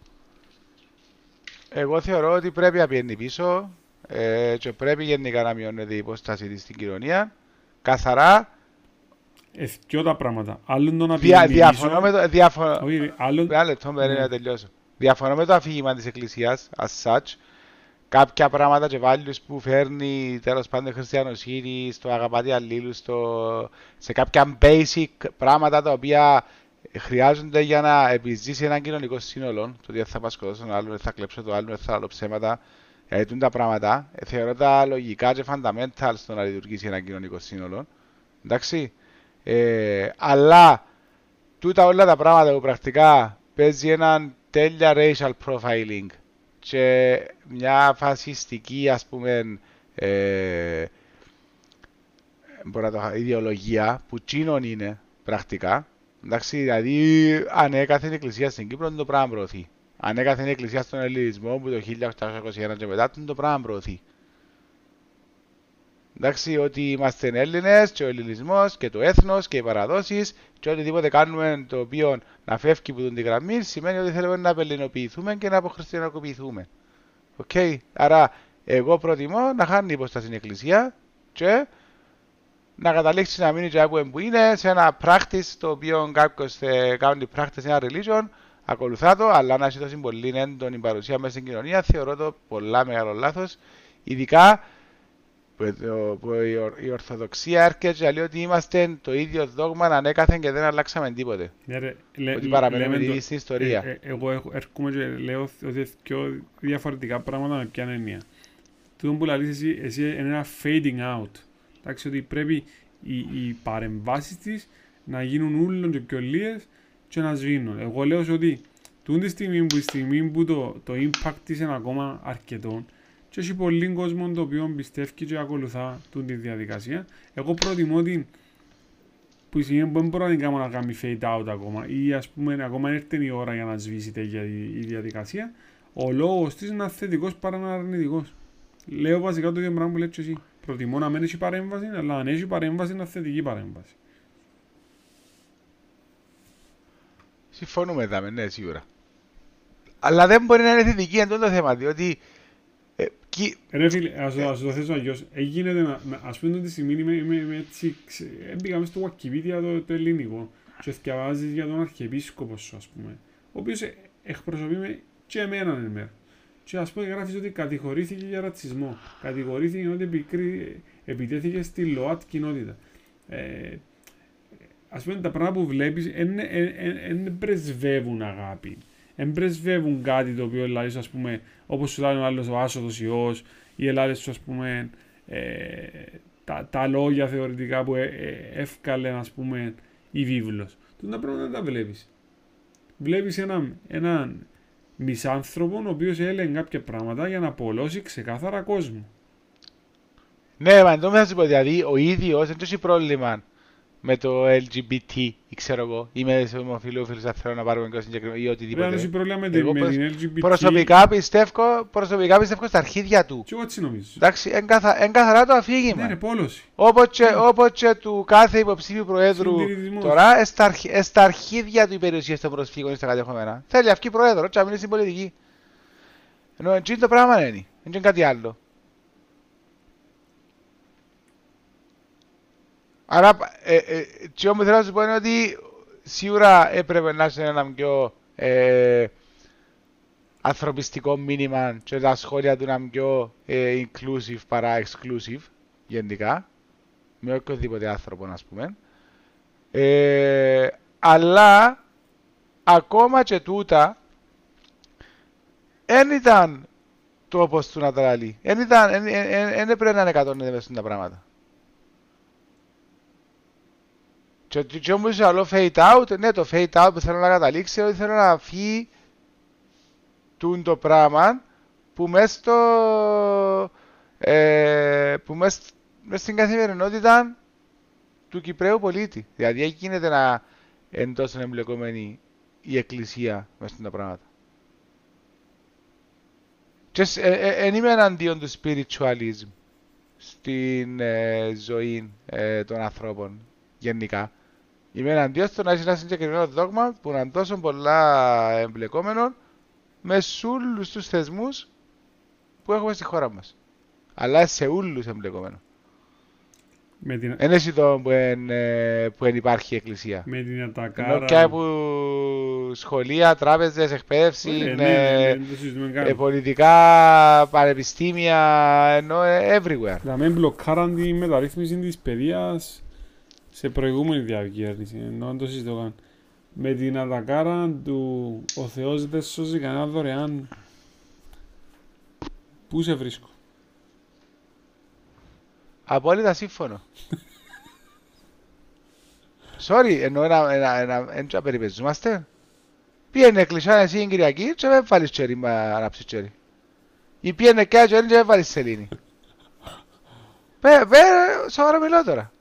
Εγώ θεωρώ ότι πρέπει να πηγαίνει πίσω ε, και πρέπει γενικά να μειώνεται η υπόσταση της στην κοινωνία. Καθαρά Εθιό τα πράγματα. Άλλο το να Δια, διαφωνώ με το... Διαφωνώ... Όχι, άλλο... λεπτό, ναι. να τελειώσω. Διαφωνώ με το αφήγημα της Εκκλησίας, as such. Κάποια πράγματα και values που φέρνει τέλος πάντων χριστιανοσύνη, στο αγαπάτη αλλήλου, στο... σε κάποια basic πράγματα τα οποία χρειάζονται για να επιζήσει ένα κοινωνικό σύνολο. Το ότι θα πασκοτώσω τον άλλο, θα κλέψω το άλλο, θα άλλο ψέματα. Γιατί τα πράγματα θεωρώ τα λογικά και fundamental στο να λειτουργήσει ένα κοινωνικό σύνολο. Εντάξει. Ε, αλλά τούτα όλα τα πράγματα που πρακτικά παίζει έναν τέλεια racial profiling και μια φασιστική ας πούμε ε, μπορεί το, ιδεολογία που τσίνον είναι πρακτικά. Εντάξει δηλαδή ανέκαθεν η εκκλησία στην Κύπρο το πράγμα προωθεί. Ανέκαθεν η εκκλησία στον ελληνισμό που το 1821 και μετά το πράγμα προωθεί Εντάξει, ότι είμαστε Έλληνες και ο ελληνισμός και το έθνος και οι παραδόσεις και οτιδήποτε κάνουμε το οποίο να φεύγει από την γραμμή σημαίνει ότι θέλουμε να αφελληνοποιηθούμε και να αποχριστιανοποιηθούμε. OK. Okay. Άρα, εγώ προτιμώ να χάνει υπόσταση στην εκκλησία και να καταλήξει να μείνει και που είναι σε ένα practice το οποίο κάποιος κάνει practice ένα religion, ακολουθά το, αλλά να έχει τόσο πολύ έντονη παρουσία μέσα στην κοινωνία, θεωρώ το πολλά μεγάλο λάθος. Ειδικά που η Ορθοδοξία έρχεται και λέει ότι είμαστε το ίδιο δόγμα ανέκαθεν και δεν αλλάξαμε τίποτε. Ναι, ρε, ότι παραμένουμε τη στην ιστορία. Ε, ε, εγώ έρχομαι και λέω ότι πιο διαφορετικά πράγματα με ποια έννοια. Το που λέει εσύ, εσύ είναι ένα fading out. Εντάξει, ότι πρέπει οι, οι παρεμβάσεις της να γίνουν όλων και πιο λίγες και να σβήνουν. Εγώ λέω ότι τούτη στιγμή που, στιγμή που το, το impact της είναι ακόμα αρκετό, και έχει πολλοί κόσμο το οποίο πιστεύει και ακολουθά τη διαδικασία. Εγώ προτιμώ την που σημαίνει που δεν μπορώ να την κάνω να κάνει fade out ακόμα ή ας πούμε ακόμα έρθει η ώρα για να σβήσει τέτοια η διαδικασία ο λόγος της είναι θετικός παρά να αρνητικός. Λέω βασικά το ίδιο πράγμα που λέει και εσύ. Προτιμώ να μην έχει παρέμβαση, αλλά αν έχει παρέμβαση είναι θετική παρέμβαση. Συμφωνούμε εδώ, ναι, σίγουρα. Αλλά δεν μπορεί να είναι θετική εντό το θέμα, διότι Ρε φίλε, ας το θέσω αλλιώς. Έγινε, ας πούμε τη στιγμή είμαι, είμαι, είμαι έτσι, έμπηκα μέσα στο Wikipedia το, το ελληνικό και διαβάζεις για τον Αρχιεπίσκοπο σου, ας πούμε, ο οποίος εκπροσωπεί με και εμένα εν μέρος. Και ας πούμε γράφεις ότι κατηγορήθηκε για ρατσισμό. Κατηγορήθηκε ότι επικρί... επιτέθηκε στη ΛΟΑΤ κοινότητα. Ε, ας πούμε τα πράγματα που βλέπεις δεν πρεσβεύουν αγάπη. Δεν πρεσβεύουν κάτι το οποίο δηλαδή ας πούμε όπως σου λέει ο άλλος ο άσοδος ιός ή ελάδε σου ας πούμε ε, τα, τα λόγια θεωρητικά που ε, ε, εύκαλε ας πούμε η βίβλος. Του τα πράγματα δεν τα βλέπεις. Βλέπεις έναν, έναν μισάνθρωπο ο οποίος έλεγε κάποια πράγματα για να απολώσει ξεκάθαρα κόσμο. Ναι, μα εντός θα σου πω, δηλαδή ο ίδιος δεν έχει πρόβλημα με το LGBT ή ξέρω εγώ, ή με ομοφιλόφιλους θα θέλω να πάρουμε κάτι συγκεκριμένο ή οτιδήποτε. Πρέπει να πρόβλημα με, την, με την LGBT. Προσωπικά πιστεύω, προσωπικά πιστεύω στα αρχίδια του. Και εγώ έτσι νομίζω. Εντάξει, εν, καθα, εν καθαρά το αφήγημα. Ναι, ναι, πόλωση. Όπως και, όπως και του κάθε υποψήφιου προέδρου τώρα, στα αρχίδια του η περιουσία των προσφύγων στα κατεχόμενα. Θέλει αυκή προέδρο, και στην πολιτική. Ενώ έτσι το πράγμα είναι, είναι κάτι άλλο. Άρα, ε, ε, τι όμως θέλω να σου πω είναι ότι σίγουρα έπρεπε να είσαι ένα πιο ε, ανθρωπιστικό μήνυμα και τα σχόλια του να είναι πιο ε, inclusive παρά exclusive γενικά με οποιοδήποτε άνθρωπο να πούμε ε, αλλά ακόμα και τούτα δεν ήταν το όπως του να τα λέει. Δεν έπρεπε να είναι 190 τα πράγματα. Και, και όμως άλλο fade out, ναι το fade out που θέλω να καταλήξει ότι θέλω να φύγει τούν το πράγμα που μέσα στο ε, που μέσα, μέσα στην καθημερινότητα του Κυπραίου πολίτη. Δηλαδή εκεί γίνεται να εντός εμπλεκόμενη η εκκλησία μέσα στα πράγματα. Και ε, ε, είμαι εναντίον του spiritualism στην ε, ζωή ε, των ανθρώπων γενικά. Είμαι εναντίον στο να έχεις ένα συγκεκριμένο δόγμα που είναι τόσο πολλά εμπλεκόμενο με όλου τους θεσμούς που έχουμε στη χώρα μας. Αλλά σε όλου εμπλεκόμενο. Με την... Είναι εσύ το που, εν, ε, που εν υπάρχει η εκκλησία. Με την ατακάρα. Ενώ και από σχολεία, τράπεζες, εκπαίδευση, ναι, ναι, ναι, ε, πολιτικά, πανεπιστήμια, ενώ ε, everywhere. Να μην μπλοκάραν τη μεταρρύθμιση της παιδείας σε προηγούμενη διακυβέρνηση, ενώ το συζητώ Με την ατακάρα του «Ο Θεός δεν σώζει κανένα δωρεάν» Πού σε βρίσκω; Απόλυτα σύμφωνο. Sorry, ενώ ένα, ένα, ένα, ένα περιπεζούμαστε. Πήγαινε κλεισά εσύ την Κυριακή και δεν βάλεις τσέρι με ανάψεις τσέρι. Ή πήγαινε και τσέρι και δεν βάλεις σελήνη. Πε, πε, σοβαρά μιλώ τώρα.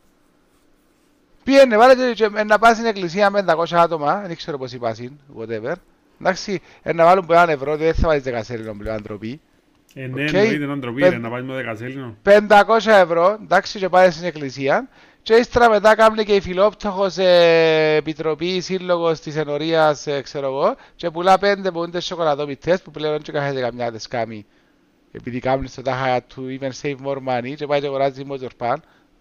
Πήγαινε, βάλε και να πάει στην εκκλησία με 500 άτομα, δεν ξέρω πώς είπα whatever. Εντάξει, να βάλουν που έναν ευρώ, δεν θα βάλεις δεκασέλινο πλέον ανθρωπή. Ε, ναι, εννοείται έναν τροπή, να βάλεις με δεκασέλινο. 500 ευρώ, εντάξει, και πάει στην εκκλησία. Και ύστερα μετά κάνει και η φιλόπτωχος ε, επιτροπή σύλλογος της ενορίας, ε, ξέρω εγώ, και πουλά πέντε που είναι σοκολατόμητες που πλέον και κάθεται καμιά δεσκάμι. Επειδή κάνουν στο τάχα του even save more money και πάει και αγοράζει motorpan.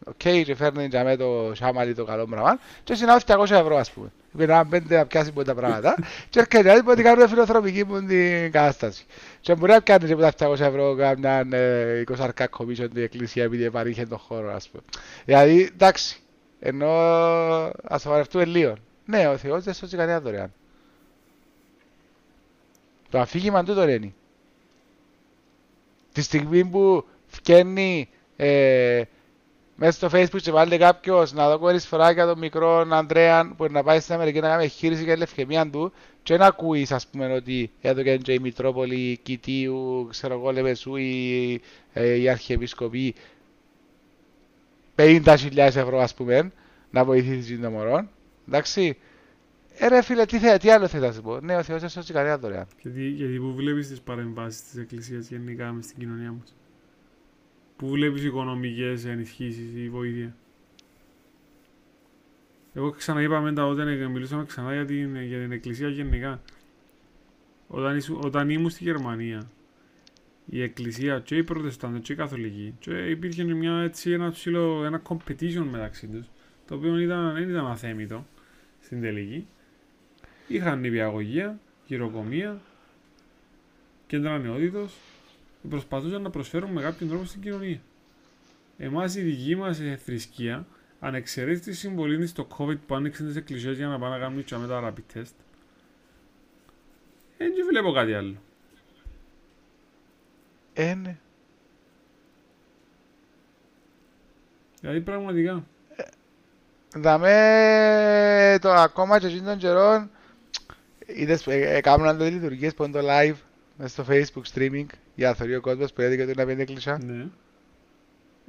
Οκ, και φέρνει για μένα το σάμαλι το καλό πράγμα και συνάω 200 ευρώ ας πούμε. Είπε να πέντε να πιάσει τα πράγματα και έρχεται άλλη που κάνουν φιλοθρομική μου την κατάσταση. Και μπορεί να πιάνει και τα 200 ευρώ κάμια 20 αρκά κομίσιο την εκκλησία επειδή παρήχε τον χώρο ας πούμε. Δηλαδή εντάξει, ενώ ας το βαρευτούμε λίγο. Ναι, ο Θεός δεν σώζει κανένα δωρεάν. Το αφήγημα του το λένε. Τη στιγμή που φτιάχνει ε, μέσα στο facebook και βάλτε κάποιος να δω κορίς φοράκια τον μικρό Ανδρέα που να πάει στην Αμερική να κάνει χείριση για λευκαιμία του και να ακούεις ας πούμε ότι εδώ και η Μητρόπολη Κιτίου, ξέρω εγώ Λεμεσού ή ε, η Αρχιεπισκοπή 50.000 ευρώ ας πούμε να βοηθήσει τον μωρό εντάξει ε, ρε φίλε, τι, θε, τι άλλο θέλει να σου πω; Ναι, ο Θεός δεν σώσει κανένα δωρεάν. Γιατί, γιατί που βλέπεις τις παρεμβάσεις της Εκκλησίας γενικά μες στην κοινωνία μας. Πού βλέπεις οικονομικές ενισχύσεις ή βοήθεια; Εγώ ξαναείπα μετά όταν μιλούσαμε ξανά για την, για την εκκλησία γενικά. Όταν, όταν ήμουν στη Γερμανία, η εκκλησία και οι προτεστάντες και οι καθολικοί και υπήρχε μια, έτσι, ένα, ψηλό, ένα competition μεταξύ τους το οποίο ήταν, δεν ήταν αθέμητο στην τελική. Είχαν νηπιαγωγία, γυροκομεία κέντρα νεότητος προσπαθούσαν να προσφέρουν με κάποιον τρόπο στην κοινωνία. Εμάς η δική μας ε, θρησκεία, αν εξαιρέσει τη συμβολή της στο COVID που άνοιξε τις εκκλησίες για να πάνε να κάνουν με τα rapid test, δεν βλέπω κάτι άλλο. Ε, ναι. Δηλαδή πραγματικά. Δαμε το ακόμα και εκείνων καιρών είδες, ε, έκαναν ε, τις λειτουργίες που είναι το live μέσα στο facebook streaming για να θεωρεί ο κόσμος που έδειξε το να πέντε κλεισά. Ναι.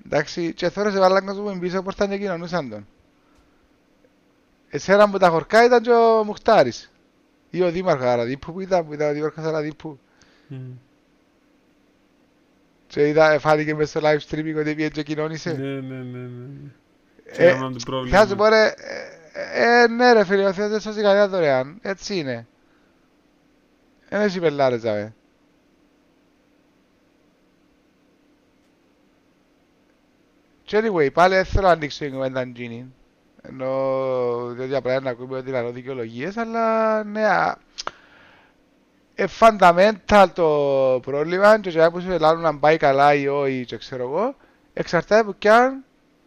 Εντάξει, και τώρα σε βάλαν κόσμο που πίσω πόρτα και κοινωνούσαν τον. Εσένα που τα χορκά ήταν και ο Μουχτάρης. Ή ο Δήμαρχος Αραδίπου που ήταν, που ήταν ο Δήμαρχος Αραδίπου. Mm. Και είδα, φάνηκε μέσα στο live streaming ότι πήγε και κοινώνησε. Ναι, ναι, ναι, ναι. Ε, Ε, το πρόβλημα. Θα σου πω ρε, ε, ε, ναι ρε φίλε, ο Θεός δεν σώζει κανένα δωρεάν. Έτσι είναι. Δεν έχει πελάρες, ζαβέ. Και anyway, πάλι δεν θέλω να ανοίξω την κουβέντα Gini. Ενώ διότι απλά είναι να ακούμε ότι λαλώ δικαιολογίες, αλλά ναι, α, ε, fundamental το πρόβλημα και για που σου λάλλουν να πάει καλά ή όχι και ξέρω εγώ, εξαρτάται από ποιαν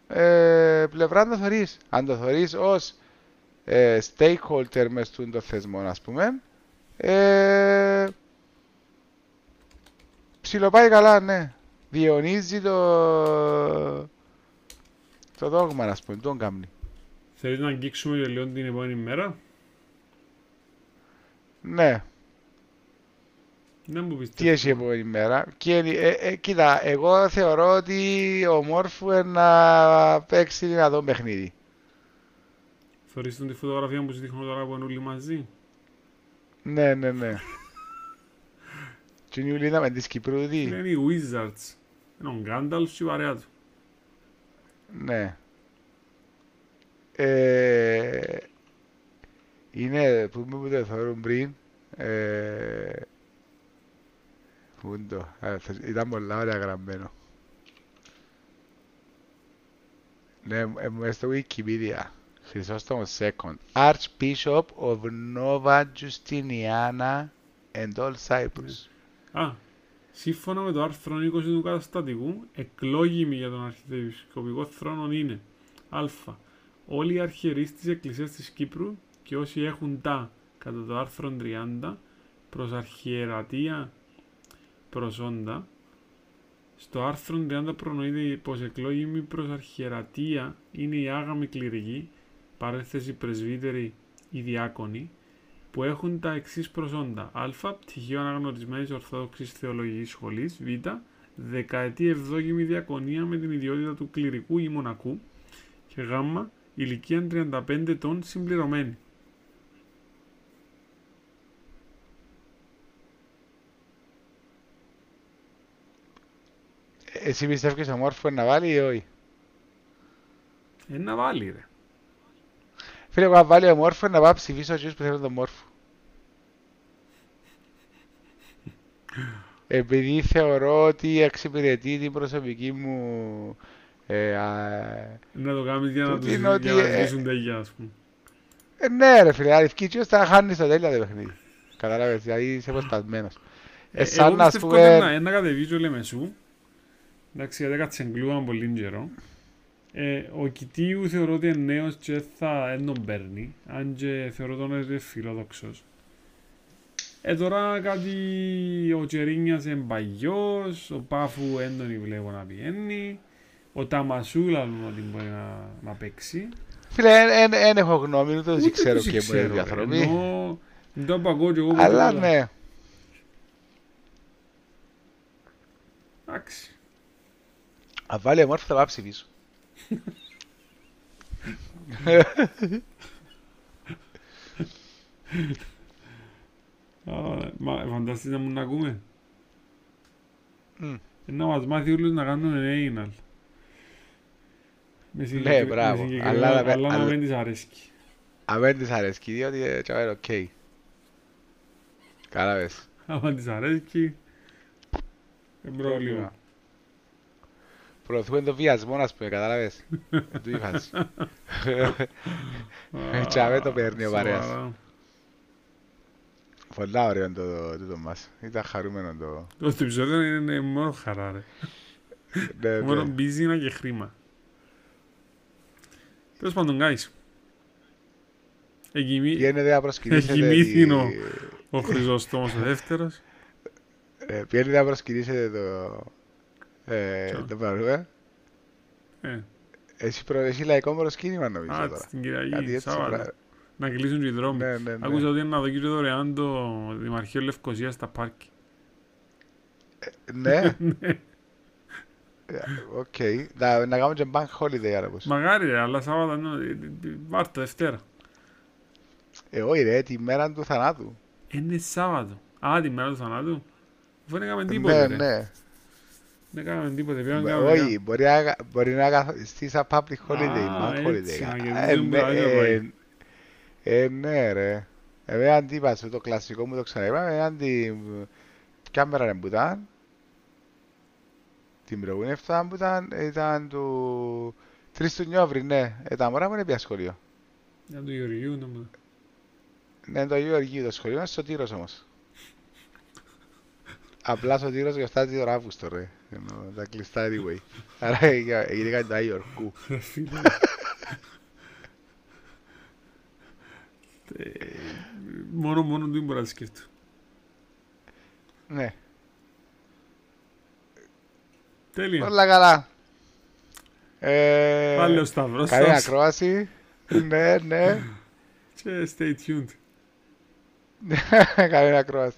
ε, πλευρά το θωρείς. Αν το θωρείς ως ε, stakeholder μες στον το θεσμό, ας πούμε, ε, ψιλοπάει καλά, ναι. Διαιωνίζει το, το δόγμα, ας πούμε, τον κάμνη. Θέλεις να αγγίξουμε και λίγο την επόμενη μέρα; Ναι, Δεν μου τι πιστεύω. έχει η επόμενη μέρα; Και, ε, ε, κοίτα, εγώ θεωρώ ότι ο Μόρφου είναι να παίξει δυνατό παιχνίδι. Θωρείς τον τη φωτογραφία που σου δείχνω τώρα που είναι όλοι μαζί; Ναι, ναι, ναι. Και είναι η Ουλίνα με τη Σκυπρούδη. Είναι οι Wizards. Είναι ο Γκάνταλφ και η παρέα του. Ναι. Ε, είναι, που μου που το θεωρούν πριν, ε, πού είναι το, Α, θα- ήταν πολλά ωραία γραμμένο. Ναι, ε, μου είναι στο Wikipedia. Χρυσόστομος second. Archbishop of Nova Justiniana and all Cyprus. Α, σύμφωνα με το άρθρο 20 του καταστατικού, εκλόγιμοι για τον αρχιεπισκοπικό θρόνο είναι Α. Όλοι οι αρχιερείς της Εκκλησίας της Κύπρου και όσοι έχουν τα, κατά το άρθρο 30, προς αρχιερατεία προσόντα. Στο άρθρο 30 προνοείται πως εκλόγιμοι προς αρχιερατεία είναι οι άγαμοι κληρικοί, παρέθεση πρεσβύτεροι ή διάκονοι, που έχουν τα εξής προσόντα. Α. Πτυχίο αναγνωρισμένης Ορθόδοξης Θεολογικής Σχολής. Β. Δεκαετή εβδόγιμη διακονία με την ιδιότητα του κληρικού ή μονακού. Και Γ. Ηλικία 35 ετών συμπληρωμένη. Εσύ πιστεύεις ο Μόρφου να βάλει ή όχι; Ε, να βάλει ρε. Φίλε, εγώ αν βάλει ο Μόρφου να πάω ψηφίσω εκείνους που θέλουν τον Μόρφου. Επειδή θεωρώ ότι εξυπηρετεί την προσωπική μου ε, α, Να το κάνεις για να Τούτη τους είναι ότι, για να ε, ζήσουν τα υγεία, ας πούμε. ε, ναι ρε φίλε, αριθκή και θα χάνεις το τέλειο το παιχνίδι. Καταλάβες, δηλαδή είσαι αποσπασμένος. Ε, Ε, σαν εγώ να πιστεύω ότι να, πούμε... ε, να κατεβεί ο Λεμεσού. Εντάξει, γιατί έκατσε εγκλούαν πολύ καιρό. Ε, ο Κιτίου θεωρώ ότι είναι νέος και θα δεν τον παίρνει. Αν και θεωρώ τον είναι φιλόδοξος. Ε, τώρα κάτι ο Τσερίνιας είναι παγιός, ο Πάφου δεν τον βλέπω να πηγαίνει. Ο Ταμασούλα λέω ότι μπορεί να, να παίξει. Φίλε, δεν έχω γνώμη, ούτε δεν ξέρω τους ποιοι είναι οι ρε. άνθρωποι. Ενώ, δεν το παγκώ και εγώ που Αλλά τίποτα. ναι. Εντάξει. Αν βάλει ο Μόρφου θα πάω ψηφίσω. Α, Μα φανταστείς να μου να ακούμε. Μμ. Ε, Να μας μάθει όλους να κάνουμε anal. Με Ναι, συγκεκρι- με μπράβο. συγκεκριμένα- Αλλά να- Αλλά να αλλά- μην της αρέσκει. Αν δεν της αρέσκει, διότι ε, τσαβέρ, οκ. Κατάλαβες. Άμα της αρέσκει, δεν πρόβλημα. Προωθούμε τον βιασμό, ας πούμε, κατάλαβες. Εν τούτη φάση. Α, Τσάβε το παίρνει ο παρέας. σοβαρά. Πολλά ωραίο το τούτο μας. Ήταν χαρούμενο το... Το επεισόδιο είναι μόνο χαρά ρε. Ναι, Μόνο ναι. μπίζινα και χρήμα. Τέλος πάντων, guys. Εκοιμη... Πιένετε να προσκυνήσετε... Εκοιμήθηνο. τη- Ο Χρυσόστομος ο δεύτερος. ε, Πιένετε να προσκυνήσετε το... ε, Ποιο; Το παρούμε. Ε, Εσύ, προ... Εσύ λαϊκό προσκύνημα νομίζω α, τώρα. στην Κάτι Κυριακή, έτσι Σάββατο. πράγμα. Να κλείσουν και οι δρόμοι. Ναι, ναι, ναι. Άκουσα ότι είναι να δοκίσει δωρεάν το Δημαρχείο Λευκοσίας στα πάρκι. Ναι. Οκ. Να, να κάνουμε και bank holiday άρα πως. Μακάρι ρε, αλλά Σάββατο ναι, ε, ε, Βάρτα, Δευτέρα. Ε, όχι ρε, τη μέρα του θανάτου. Είναι Σάββατο. Α, τη μέρα του θανάτου. Αφού δεν έκαμε Ναι, τίποτε ρε. ναι. Δεν έκαμε τίποτε. Πήγαμε Μπο- κάπου, Όχι, μπορεί να, μπορεί να καθοριστεί σαν public holiday, Α, bank έτσι, holiday. να Ε, κερδίζουν ναι, παράδειγμα, ε, πάει. ε, ναι ρε. Εμένα αντίπασε, το κλασικό μου το ξαναείπα, εμένα την... Ποια μέρα είναι που ήταν. Την προηγούμενη εβδομάδα που ήταν, ήταν του... 3 του Νιόβρη, ναι. Ε, τα μωρά μου είναι πια σχολείο. Για του Γεωργίου νομίζω. Ναι, το Αγίου Αργίου το σχολείο, είναι στο Τύρος όμως. Απλά στο Τύρος γιορτάζει τον Αύγουστο ρε. Ενώ τα κλειστά anyway. Άρα έγινε κάτι το Άγιο Ορκού. Ρε φίλε. Ε, Μόνο μόνο του μπορώ να σκέφτω. Ναι, Τέλεια. όλα καλά. Ε, Πάλι ο Σταυρός Καλή σας ακρόαση. ναι, ναι. και stay tuned. Καλή ακρόαση.